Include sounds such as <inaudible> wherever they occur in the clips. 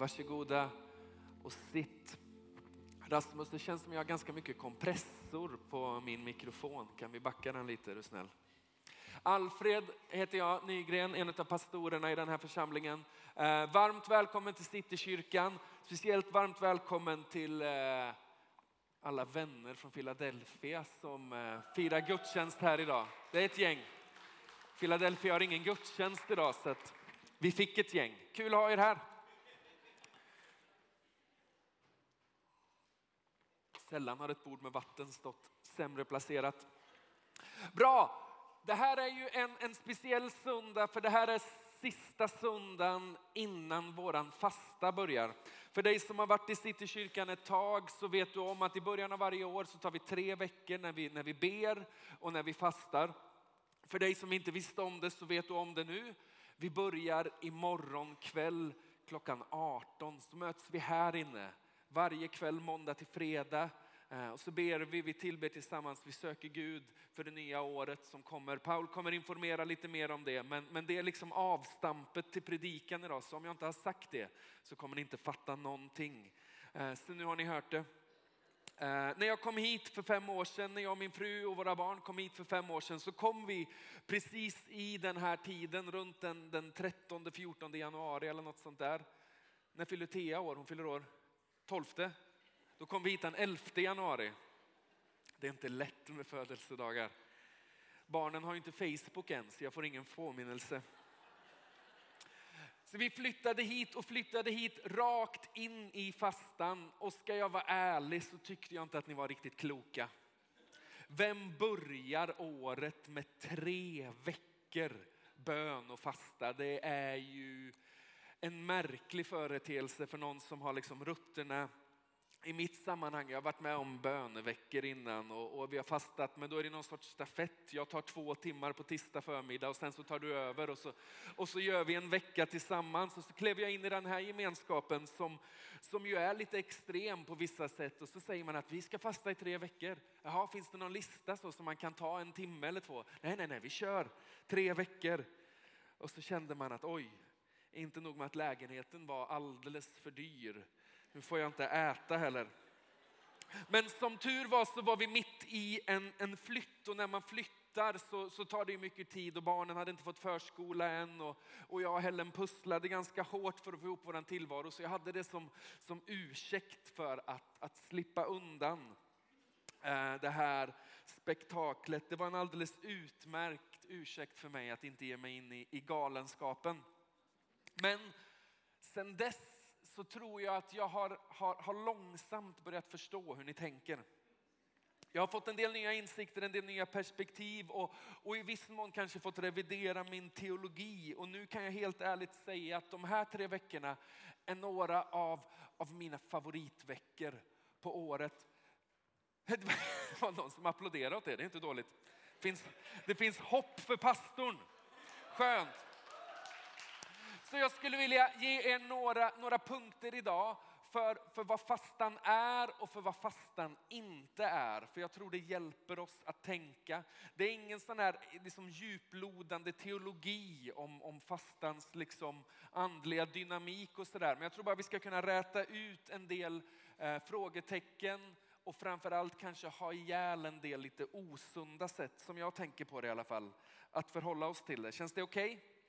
Varsågoda och sitt. Rasmus, det känns som jag har ganska mycket kompressor på min mikrofon. Kan vi backa den lite är du snäll? Alfred heter jag, Nygren, en av pastorerna i den här församlingen. Eh, varmt välkommen till Citykyrkan. Speciellt varmt välkommen till eh, alla vänner från Philadelphia som eh, firar gudstjänst här idag. Det är ett gäng. Philadelphia har ingen gudstjänst idag så att vi fick ett gäng. Kul att ha er här. Sällan har ett bord med vatten stått sämre placerat. Bra, det här är ju en, en speciell söndag för det här är sista söndagen innan våran fasta börjar. För dig som har varit i Citykyrkan ett tag så vet du om att i början av varje år så tar vi tre veckor när vi, när vi ber och när vi fastar. För dig som inte visste om det så vet du om det nu. Vi börjar imorgon kväll klockan 18 så möts vi här inne varje kväll måndag till fredag Eh, och så ber vi, vi tillber tillsammans, vi söker Gud för det nya året som kommer. Paul kommer informera lite mer om det, men, men det är liksom avstampet till predikan idag. Så om jag inte har sagt det så kommer ni inte fatta någonting. Eh, så nu har ni hört det. Eh, när jag kom hit för fem år sedan, när jag och min fru och våra barn kom hit för fem år sedan så kom vi precis i den här tiden runt den, den 13-14 januari eller något sånt där. När fyller Thea år? Hon fyller år 12. Då kom vi hit den 11 januari. Det är inte lätt med födelsedagar. Barnen har ju inte Facebook än så jag får ingen påminnelse. Så vi flyttade hit och flyttade hit rakt in i fastan. Och ska jag vara ärlig så tyckte jag inte att ni var riktigt kloka. Vem börjar året med tre veckor bön och fasta? Det är ju en märklig företeelse för någon som har liksom rutterna i mitt sammanhang, jag har varit med om böneveckor innan och, och, vi har fastat, men då är det någon sorts stafett. Jag tar två timmar på tisdag förmiddag och sen så tar du över och så, och så gör vi en vecka tillsammans. Och så klev jag in i den här gemenskapen som, som ju är lite extrem på vissa sätt. Och så säger man att vi ska fasta i tre veckor. Jaha, finns det någon lista så som man kan ta en timme eller två? Nej, nej, nej, vi kör tre veckor. Och så kände man att oj, inte nog med att lägenheten var alldeles för dyr nu får jag inte äta heller. Men som tur var så var vi mitt i en, en flytt och när man flyttar så, så tar det mycket tid och barnen hade inte fått förskola än och, och jag och Helen pusslade ganska hårt för att få ihop vår tillvaro så jag hade det som, som ursäkt för att, att slippa undan eh, det här spektaklet. Det var en alldeles utmärkt ursäkt för mig att inte ge mig in i, i galenskapen. Men sen dess så tror jag att jag har, har, har långsamt börjat förstå hur ni tänker. Jag har fått en del nya insikter, en del nya perspektiv och, och, i viss mån kanske fått revidera min teologi. Och nu kan jag helt ärligt säga att de här tre veckorna är några av, av mina favoritveckor på året. <laughs> Det var någon som applåderade åt det, det är inte dåligt. Det finns, det finns hopp för pastorn. Skönt. Så jag skulle vilja ge er några, några punkter idag för, för vad fastan är och för vad fastan inte är. För jag tror det hjälper oss att tänka. Det är ingen sån här liksom djuplodande teologi om, om fastans liksom andliga dynamik och sådär. Men jag tror bara vi ska kunna räta ut en del eh, frågetecken och framförallt kanske ha ihjäl en del lite osunda sätt, som jag tänker på det i alla fall, att förhålla oss till det. Känns det okej? Okay?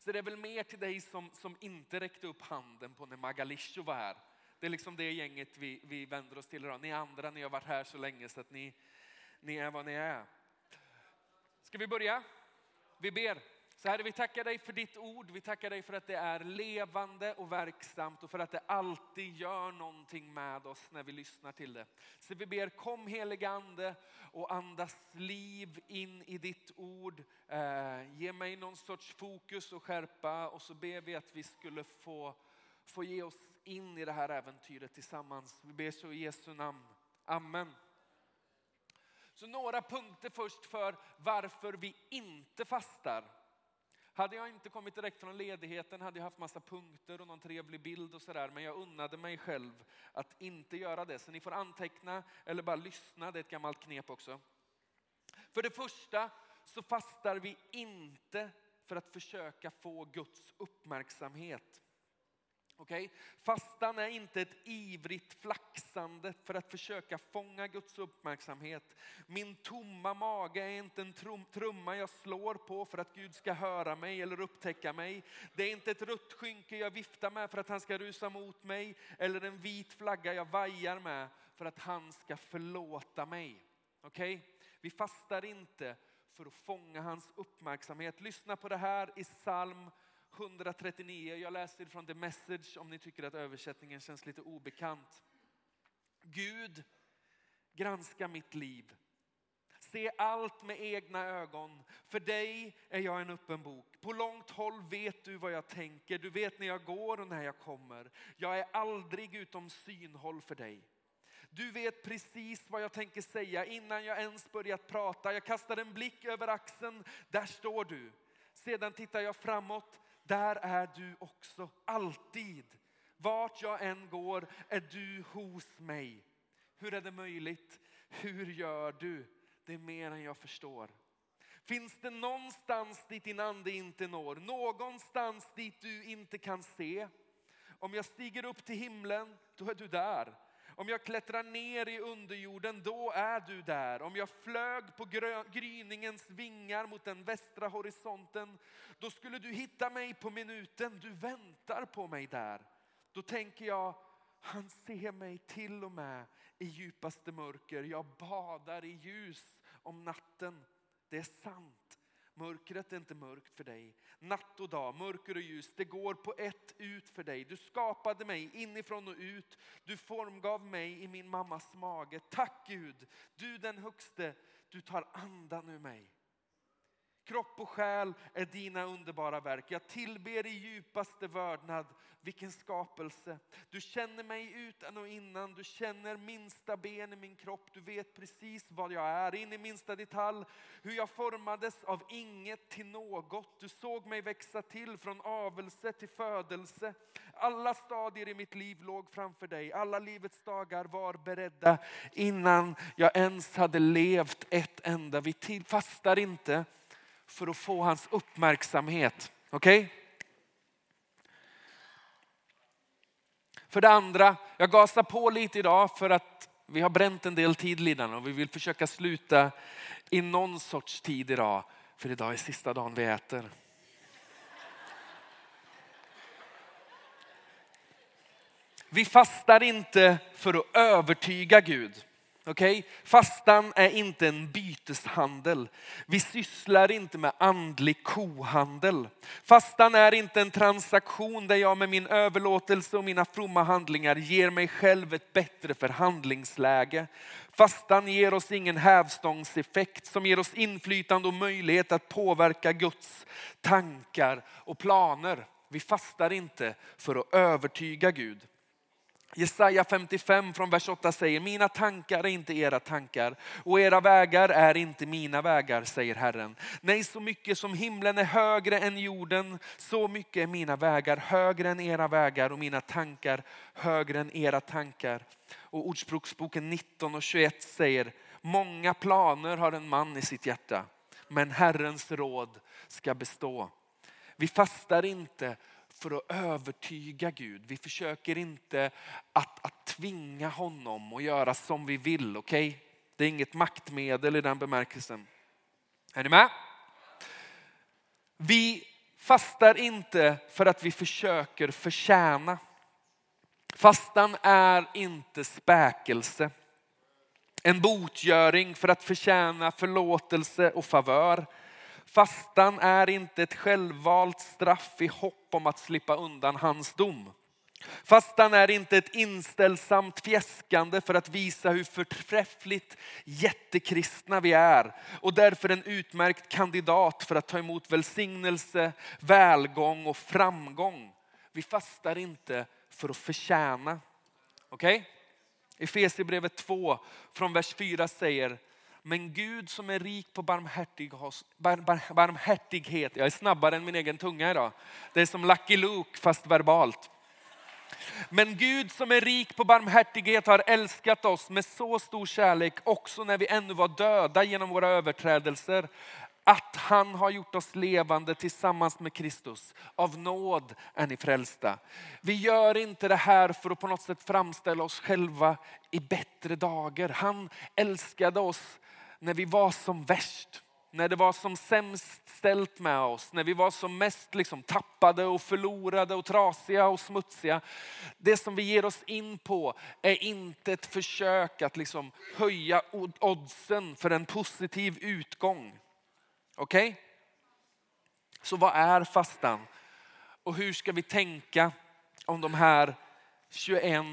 Så det är väl mer till dig som, som inte räckte upp handen på när Magalisho var här. Det är liksom det gänget vi, vi vänder oss till idag. Ni andra, ni har varit här så länge så att ni, ni är vad ni är. Ska vi börja? Vi ber. Så Herre, vi tackar dig för ditt ord. Vi tackar dig för att det är levande och verksamt och för att det alltid gör någonting med oss när vi lyssnar till det. Så vi ber kom helige ande och andas liv in i ditt ord. Eh, ge mig någon sorts fokus och skärpa och så ber vi att vi skulle få, få ge oss in i det här äventyret tillsammans. Vi ber så i Jesu namn. Amen. Så några punkter först för varför vi inte fastar. Hade jag inte kommit direkt från ledigheten hade jag haft massa punkter och någon trevlig bild och sådär. Men jag unnade mig själv att inte göra det. Så ni får anteckna eller bara lyssna, det är ett gammalt knep också. För det första så fastar vi inte för att försöka få Guds uppmärksamhet. Okay? Fastan är inte ett ivrigt flaxande för att försöka fånga Guds uppmärksamhet. Min tomma mage är inte en trum, trumma jag slår på för att Gud ska höra mig eller upptäcka mig. Det är inte ett rött skynke jag viftar med för att han ska rusa mot mig eller en vit flagga jag vajar med för att han ska förlåta mig. Okej? Okay? Vi fastar inte för att fånga hans uppmärksamhet. Lyssna på det här i psalm 139. Jag läser från The Message om ni tycker att översättningen känns lite obekant. Gud, granska mitt liv. Se allt med egna ögon. För dig är jag en öppen bok. På långt håll vet du vad jag tänker. Du vet när jag går och när jag kommer. Jag är aldrig utom synhåll för dig. Du vet precis vad jag tänker säga innan jag ens börjat prata. Jag kastar en blick över axeln. Där står du. Sedan tittar jag framåt där är du också alltid. Vart jag än går är du hos mig. Hur är det möjligt? Hur gör du? Det är mer än jag förstår. Finns det någonstans dit din ande inte når? Någonstans dit du inte kan se? Om jag stiger upp till himlen, då är du där. Om jag klättrar ner i underjorden, då är du där. Om jag flög på gryningens vingar mot den västra horisonten, då skulle du hitta mig på minuten. Du väntar på mig där. Då tänker jag, han ser mig till och med i djupaste mörker. Jag badar i ljus om natten. Det är sant. Mörkret är inte mörkt för dig. Natt och dag, mörker och ljus, det går på ett ut för dig. Du skapade mig inifrån och ut. Du formgav mig i min mammas mage. Tack Gud, du den högste, du tar andan ur mig. Kropp och själ är dina underbara verk. Jag tillber i djupaste vördnad. Vilken skapelse. Du känner mig utan och innan. Du känner minsta ben i min kropp. Du vet precis vad jag är in i minsta detalj. Hur jag formades av inget till något. Du såg mig växa till från avelse till födelse. Alla stadier i mitt liv låg framför dig. Alla livets dagar var beredda innan jag ens hade levt ett enda. Vi fastar inte för att få hans uppmärksamhet. Okej? Okay? För det andra, jag gasar på lite idag för att vi har bränt en del tid lidan och vi vill försöka sluta i någon sorts tid idag. För idag är sista dagen vi äter. Vi fastar inte för att övertyga Gud. Okay? Fastan är inte en byteshandel. Vi sysslar inte med andlig kohandel. Fastan är inte en transaktion där jag med min överlåtelse och mina fromma handlingar ger mig själv ett bättre förhandlingsläge. Fastan ger oss ingen hävstångseffekt som ger oss inflytande och möjlighet att påverka Guds tankar och planer. Vi fastar inte för att övertyga Gud. Jesaja 55 från vers 8 säger, mina tankar är inte era tankar och era vägar är inte mina vägar, säger Herren. Nej, så mycket som himlen är högre än jorden, så mycket är mina vägar högre än era vägar och mina tankar högre än era tankar. Och Ordspråksboken 19 och 21 säger, många planer har en man i sitt hjärta, men Herrens råd ska bestå. Vi fastar inte för att övertyga Gud. Vi försöker inte att, att tvinga honom att göra som vi vill. Okej? Okay? Det är inget maktmedel i den bemärkelsen. Är ni med? Vi fastar inte för att vi försöker förtjäna. Fastan är inte späkelse. En botgöring för att förtjäna förlåtelse och favör. Fastan är inte ett självvalt straff i hopp om att slippa undan hans dom. Fastan är inte ett inställsamt fjäskande för att visa hur förträffligt jättekristna vi är och därför en utmärkt kandidat för att ta emot välsignelse, välgång och framgång. Vi fastar inte för att förtjäna. Okej? Okay? Efesierbrevet 2 från vers 4 säger men Gud som är rik på barmhärtighet, jag är snabbare än min egen tunga idag. Det är som Lucky Luke fast verbalt. Men Gud som är rik på barmhärtighet har älskat oss med så stor kärlek också när vi ännu var döda genom våra överträdelser. att han har gjort oss levande tillsammans med Kristus. Av nåd är ni frälsta. Vi gör inte det här för att på något sätt framställa oss själva i bättre dagar. Han älskade oss när vi var som värst när det var som sämst ställt med oss, när vi var som mest liksom tappade och förlorade och trasiga och smutsiga. Det som vi ger oss in på är inte ett försök att liksom höja oddsen för en positiv utgång. Okej? Okay? Så vad är fastan? Och hur ska vi tänka om de här 21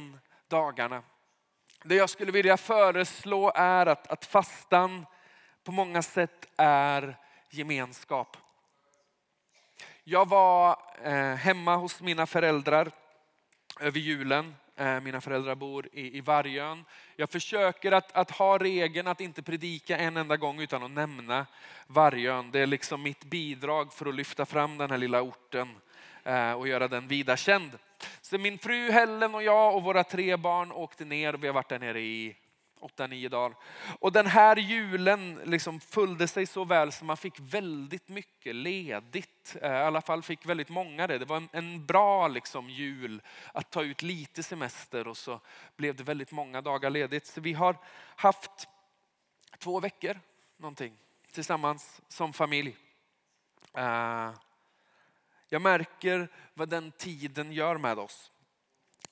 dagarna? Det jag skulle vilja föreslå är att, att fastan på många sätt är gemenskap. Jag var eh, hemma hos mina föräldrar över julen. Eh, mina föräldrar bor i, Vargön. Jag försöker att, att ha regeln att inte predika en enda gång utan att nämna Vargön. Det är liksom mitt bidrag för att lyfta fram den här lilla orten eh, och göra den vida känd. Så min fru Helen och jag och våra tre barn åkte ner. och Vi har varit där nere i åtta, nio dagar. Och den här julen liksom följde sig så väl så man fick väldigt mycket ledigt. Eh, I alla fall fick väldigt många det. Det var en, en bra liksom jul att ta ut lite semester och så blev det väldigt många dagar ledigt. Så vi har haft två veckor någonting tillsammans som familj. Uh, jag märker vad den tiden gör med oss.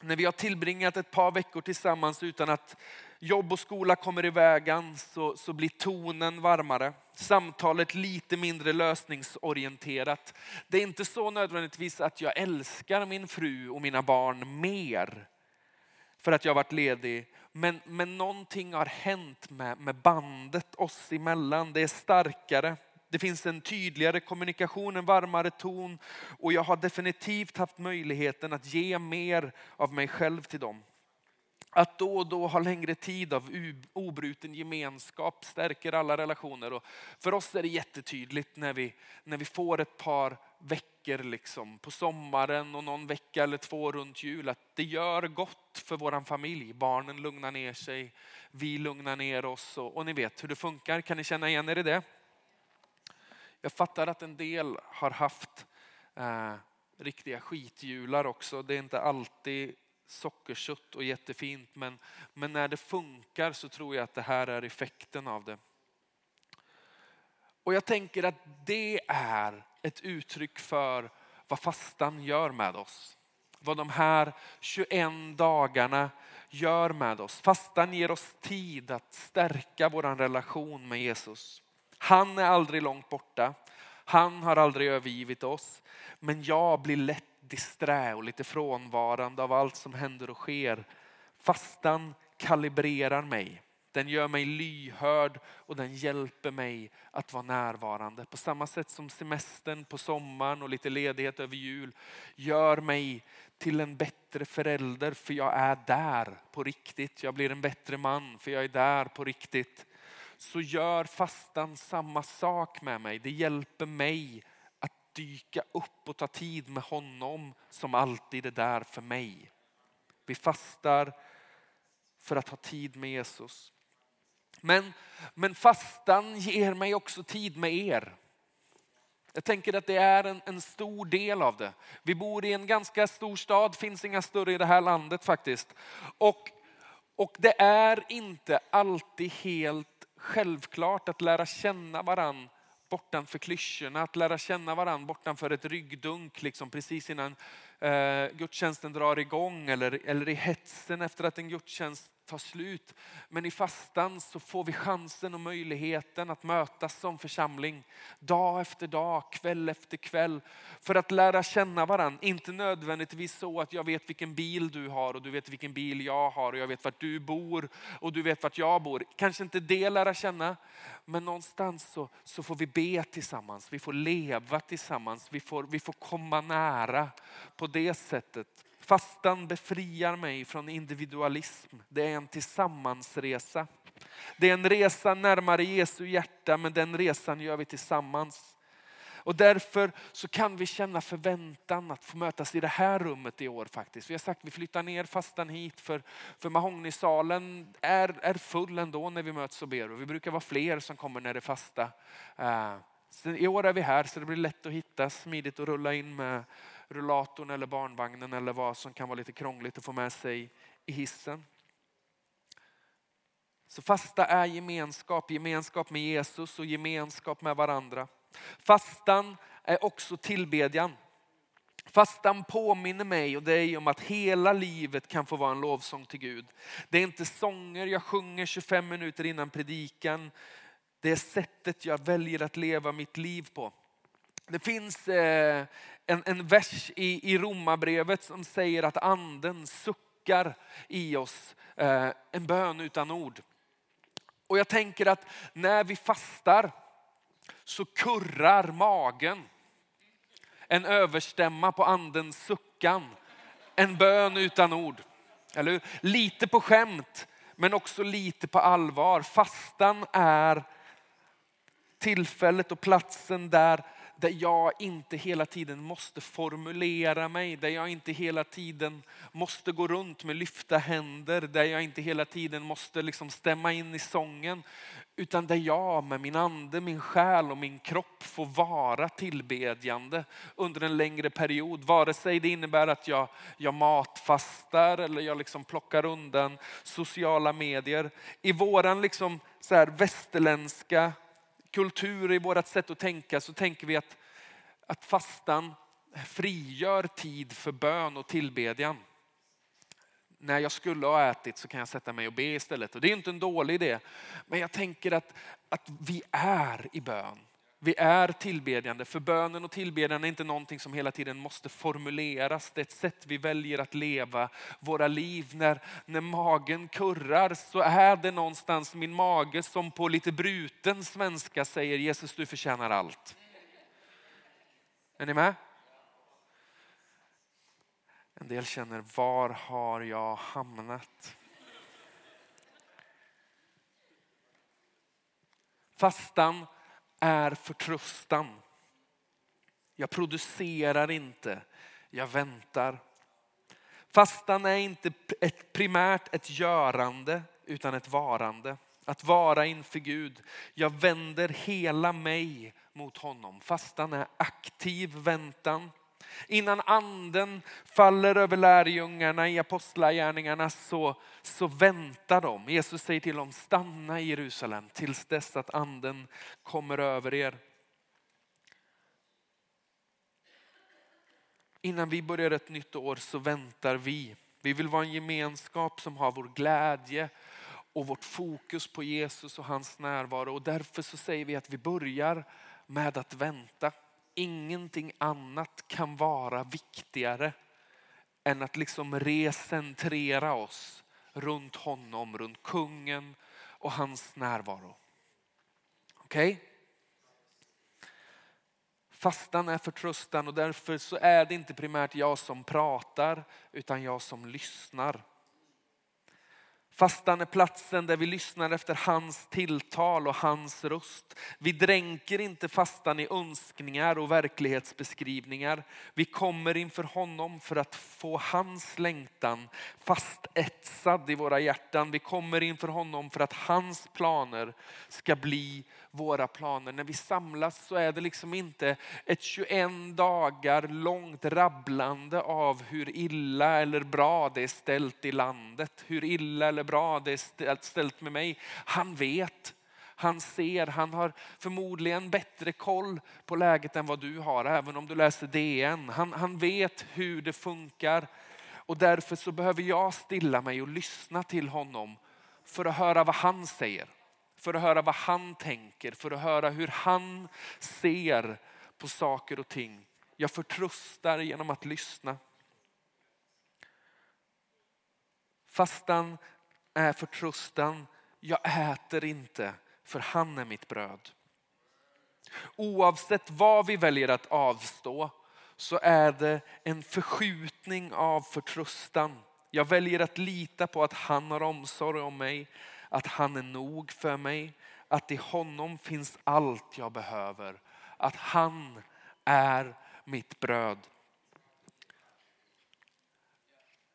När vi har tillbringat ett par veckor tillsammans utan att jobb och skola kommer i vägen så, så blir tonen varmare. Samtalet lite mindre lösningsorienterat. Det är inte så nödvändigtvis att jag älskar min fru och mina barn mer för att jag varit ledig. Men, men någonting har hänt med, med bandet oss emellan. Det är starkare. Det finns en tydligare kommunikation, en varmare ton och jag har definitivt haft möjligheten att ge mer av mig själv till dem. Att då och då ha längre tid av obruten gemenskap stärker alla relationer. Och för oss är det jättetydligt när vi, när vi får ett par veckor liksom, på sommaren och någon vecka eller två runt jul. Att det gör gott för vår familj. Barnen lugnar ner sig, vi lugnar ner oss och, och ni vet hur det funkar. Kan ni känna igen er i det? Jag fattar att en del har haft eh, riktiga skitjular också. Det är inte alltid sockersött och jättefint men, men när det funkar så tror jag att det här är effekten av det. Och jag tänker att det är ett uttryck för vad fastan gör med oss. Vad de här 21 dagarna gör med oss. Fastan ger oss tid att stärka vår relation med Jesus. Han är aldrig långt borta. Han har aldrig övergivit oss. Men jag blir lätt disträ och lite frånvarande av allt som händer och sker. Fastan kalibrerar mig. Den gör mig lyhörd och den hjälper mig att vara närvarande. På samma sätt som semestern på sommaren och lite ledighet över jul gör mig till en bättre förälder för jag är där på riktigt. Jag blir en bättre man för jag är där på riktigt. Så gör fastan samma sak med mig. Det hjälper mig att dyka upp och ta tid med honom som alltid är där för mig. Vi fastar för att ha tid med Jesus. Men, men fastan ger mig också tid med er. Jag tänker att det är en, en, stor del av det. Vi bor i en ganska stor stad, finns inga större i det här landet faktiskt. Och, och det är inte alltid helt självklart att lära känna varann bortanför klyschorna, att lära känna varandra bortanför ett ryggdunk liksom precis innan eh, gudstjänsten drar igång eller, eller i hetsen efter att en gudstjänst tar slut. Men i fastan så får vi chansen och möjligheten att mötas som församling dag efter dag, kväll efter kväll för att lära känna varandra. Inte nödvändigtvis så att jag vet vilken bil du har och du vet vilken bil jag har och jag vet vart du bor och du vet vart jag bor. Kanske inte det lära känna, men någonstans så, så får vi be tillsammans. Vi får leva tillsammans. Vi får, vi får komma nära på det sättet. Fastan befriar mig från individualism. Det är en tillsammansresa. Det är en resa närmare Jesu hjärta, men den resan gör vi tillsammans. Och därför så kan vi känna förväntan att få mötas i det här rummet i år faktiskt. Vi har sagt att vi flyttar ner fastan hit för, för Mahognisalen är, är full ändå när vi möts och ber. Och vi brukar vara fler som kommer när det är fasta. Uh, I år är vi här så det blir lätt att hitta, smidigt att rulla in med rullatorn eller barnvagnen eller vad som kan vara lite krångligt att få med sig i hissen. Så fasta är gemenskap, gemenskap med Jesus och gemenskap med varandra. Fastan är också tillbedjan. Fastan påminner mig och dig om att hela livet kan få vara en lovsång till Gud. Det är inte sånger jag sjunger 25 minuter innan predikan. Det är sättet jag väljer att leva mitt liv på. Det finns eh, en, en vers i, i Romarbrevet som säger att anden suckar i oss eh, en bön utan ord. Och jag tänker att när vi fastar så kurrar magen. En överstämma på andens suckan. En bön utan ord. Eller hur? Lite på skämt men också lite på allvar. Fastan är tillfället och platsen där där jag inte hela tiden måste formulera mig, där jag inte hela tiden måste gå runt med lyfta händer, där jag inte hela tiden måste liksom stämma in i sången. Utan där jag med min ande, min själ och min kropp får vara tillbedjande under en längre period. Vare sig det innebär att jag, jag matfastar eller jag liksom plockar undan sociala medier. I våran liksom så här västerländska kultur, i vårt sätt att tänka så tänker vi att, att fastan frigör tid för bön och tillbedjan. När jag skulle ha ätit så kan jag sätta mig och be istället. Och det är inte en dålig idé. Men jag tänker att, att vi är i bön. Vi är tillbedjande, för bönen och tillbedjan är inte någonting som hela tiden måste formuleras. Det är ett sätt vi väljer att leva våra liv. När, när magen kurrar så är det någonstans min mage som på lite bruten svenska säger Jesus du förtjänar allt. Är ni med? En del känner, var har jag hamnat? Fastan är förtröstan. Jag producerar inte, jag väntar. Fastan är inte ett primärt ett görande utan ett varande. Att vara inför Gud. Jag vänder hela mig mot honom. Fastan är aktiv väntan. Innan anden faller över lärjungarna i apostlagärningarna så, så väntar de. Jesus säger till dem, stanna i Jerusalem tills dess att anden kommer över er. Innan vi börjar ett nytt år så väntar vi. Vi vill vara en gemenskap som har vår glädje och vårt fokus på Jesus och hans närvaro. Och därför så säger vi att vi börjar med att vänta ingenting annat kan vara viktigare än att liksom recentrera oss runt honom, runt kungen och hans närvaro. Okej? Okay? Fastan är förtröstan och därför så är det inte primärt jag som pratar utan jag som lyssnar. Fastan är platsen där vi lyssnar efter hans tilltal och hans röst. Vi dränker inte fastan i önskningar och verklighetsbeskrivningar. Vi kommer inför honom för att få hans längtan fastetsad i våra hjärtan. Vi kommer inför honom för att hans planer ska bli våra planer. När vi samlas så är det liksom inte ett 21 dagar långt rabblande av hur illa eller bra det är ställt i landet. Hur illa eller bra det är ställt med mig. Han vet. Han ser, han har förmodligen bättre koll på läget än vad du har, även om du läser DN. Han, han vet hur det funkar och därför så behöver jag stilla mig och lyssna till honom för att höra vad han säger för att höra vad han tänker, för att höra hur han ser på saker och ting. Jag förtröstar genom att lyssna. Fastan är förtröstan. Jag äter inte för han är mitt bröd. Oavsett vad vi väljer att avstå så är det en förskjutning av förtröstan. Jag väljer att lita på att han har omsorg om mig att han är nog för mig, att i honom finns allt jag behöver. Att han är mitt bröd.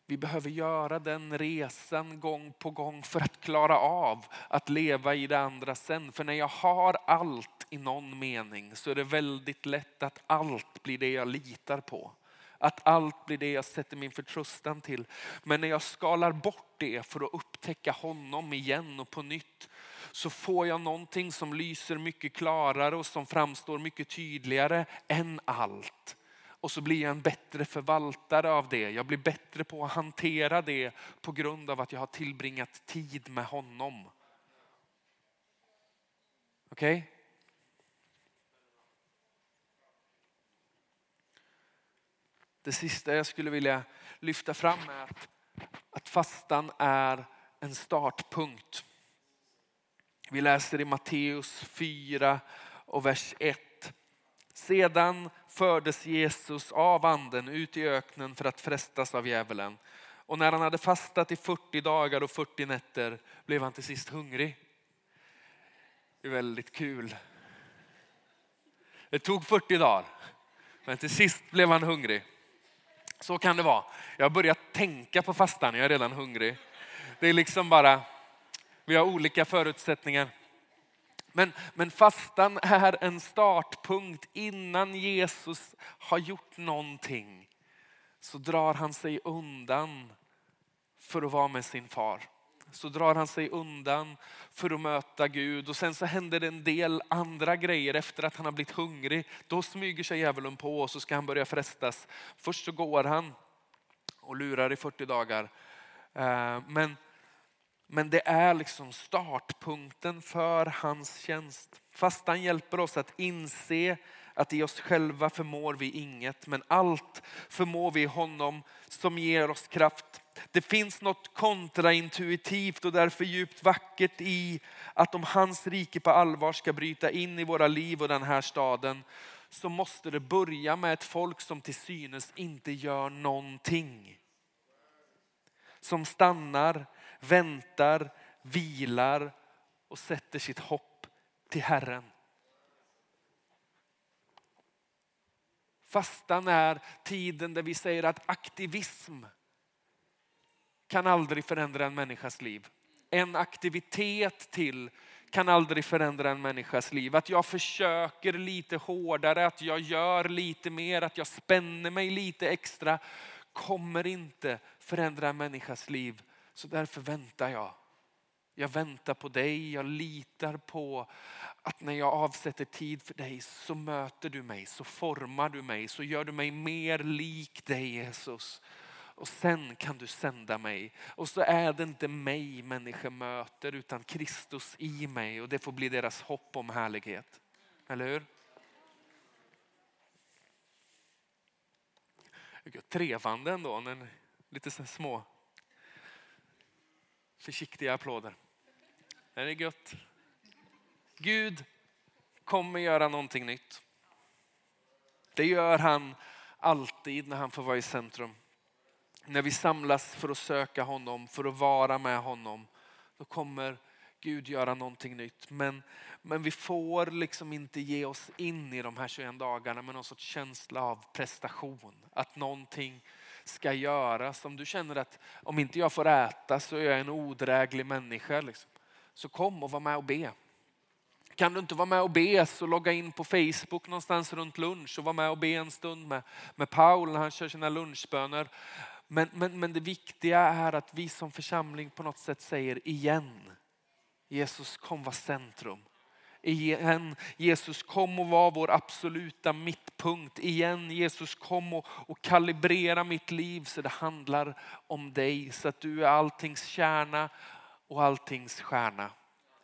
Vi behöver göra den resan gång på gång för att klara av att leva i det andra sen. För när jag har allt i någon mening så är det väldigt lätt att allt blir det jag litar på. Att allt blir det jag sätter min förtröstan till. Men när jag skalar bort det för att upptäcka honom igen och på nytt så får jag någonting som lyser mycket klarare och som framstår mycket tydligare än allt. Och så blir jag en bättre förvaltare av det. Jag blir bättre på att hantera det på grund av att jag har tillbringat tid med honom. Okej? Okay? Det sista jag skulle vilja lyfta fram är att, att fastan är en startpunkt. Vi läser i Matteus 4 och vers 1. Sedan fördes Jesus av anden ut i öknen för att frestas av djävulen. Och när han hade fastat i 40 dagar och 40 nätter blev han till sist hungrig. Det är väldigt kul. Det tog 40 dagar, men till sist blev han hungrig. Så kan det vara. Jag har börjat tänka på fastan, jag är redan hungrig. Det är liksom bara, vi har olika förutsättningar. Men, men fastan är en startpunkt innan Jesus har gjort någonting. Så drar han sig undan för att vara med sin far. Så drar han sig undan för att möta Gud och sen så händer det en del andra grejer efter att han har blivit hungrig. Då smyger sig djävulen på och så ska han börja frestas. Först så går han och lurar i 40 dagar. Eh, men men det är liksom startpunkten för hans tjänst. Fastan hjälper oss att inse att i oss själva förmår vi inget, men allt förmår vi i honom som ger oss kraft. Det finns något kontraintuitivt och därför djupt vackert i att om hans rike på allvar ska bryta in i våra liv och den här staden så måste det börja med ett folk som till synes inte gör någonting. Som stannar väntar, vilar och sätter sitt hopp till Herren. Fastan är tiden där vi säger att aktivism kan aldrig förändra en människas liv. En aktivitet till kan aldrig förändra en människas liv. Att jag försöker lite hårdare, att jag gör lite mer, att jag spänner mig lite extra kommer inte förändra en människas liv. Så därför väntar jag. Jag väntar på dig, jag litar på att när jag avsätter tid för dig så möter du mig, så formar du mig, så gör du mig mer lik dig Jesus. Och sen kan du sända mig. Och så är det inte mig människor möter utan Kristus i mig och det får bli deras hopp om härlighet. Eller hur? Trevande ändå, men lite så små försiktiga applåder. Det är gött. Gud kommer göra någonting nytt. Det gör han alltid när han får vara i centrum. När vi samlas för att söka honom, för att vara med honom, då kommer Gud göra någonting nytt. Men, men vi får liksom inte ge oss in i de här 21 dagarna med någon sorts känsla av prestation. Att någonting ska göras. Om du känner att om inte jag får äta så är jag en odräglig människa. Liksom. Så kom och var med och be. Kan du inte vara med och be så logga in på Facebook någonstans runt lunch och var med och be en stund med, med Paul när han kör sina lunchböner. Men, men, men det viktiga är att vi som församling på något sätt säger igen. Jesus kom var centrum igen. Jesus kom och var vår absoluta mittpunkt. Igen Jesus kom och, och kalibrera mitt liv så det handlar om dig. Så att du är alltings kärna och alltings stjärna.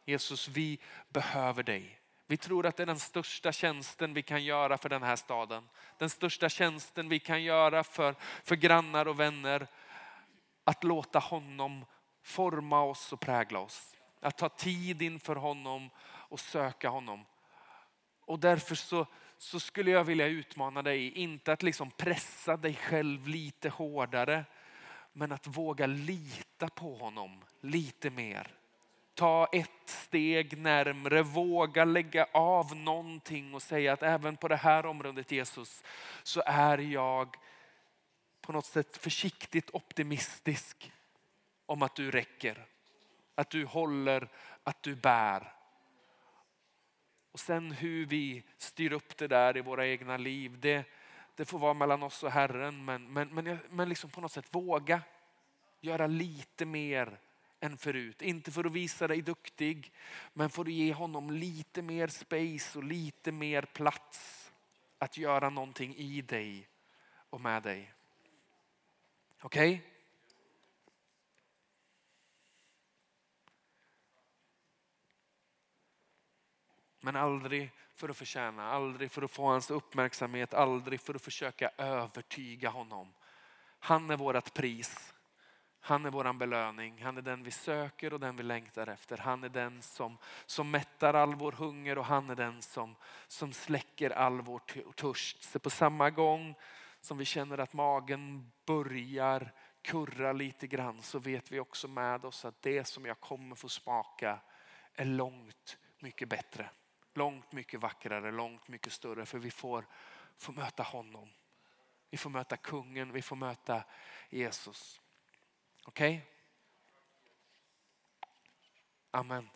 Jesus vi behöver dig. Vi tror att det är den största tjänsten vi kan göra för den här staden. Den största tjänsten vi kan göra för, för grannar och vänner. Att låta honom forma oss och prägla oss. Att ta tid inför honom och söka honom. Och därför så, så skulle jag vilja utmana dig, inte att liksom pressa dig själv lite hårdare, men att våga lita på honom lite mer. Ta ett steg närmre, våga lägga av någonting och säga att även på det här området Jesus så är jag på något sätt försiktigt optimistisk om att du räcker. Att du håller, att du bär. Och sen hur vi styr upp det där i våra egna liv, det, det får vara mellan oss och Herren. Men, men, men, men liksom på något sätt våga göra lite mer än förut. Inte för att visa dig duktig, men för att ge honom lite mer space och lite mer plats att göra någonting i dig och med dig. Okej? Okay? Men aldrig för att förtjäna, aldrig för att få hans uppmärksamhet, aldrig för att försöka övertyga honom. Han är vårt pris. Han är vår belöning. Han är den vi söker och den vi längtar efter. Han är den som, som mättar all vår hunger och han är den som, som släcker all vår törst. Så på samma gång som vi känner att magen börjar kurra lite grann så vet vi också med oss att det som jag kommer få smaka är långt mycket bättre. Långt mycket vackrare, långt mycket större för vi får, får möta honom. Vi får möta kungen, vi får möta Jesus. Okay? Amen.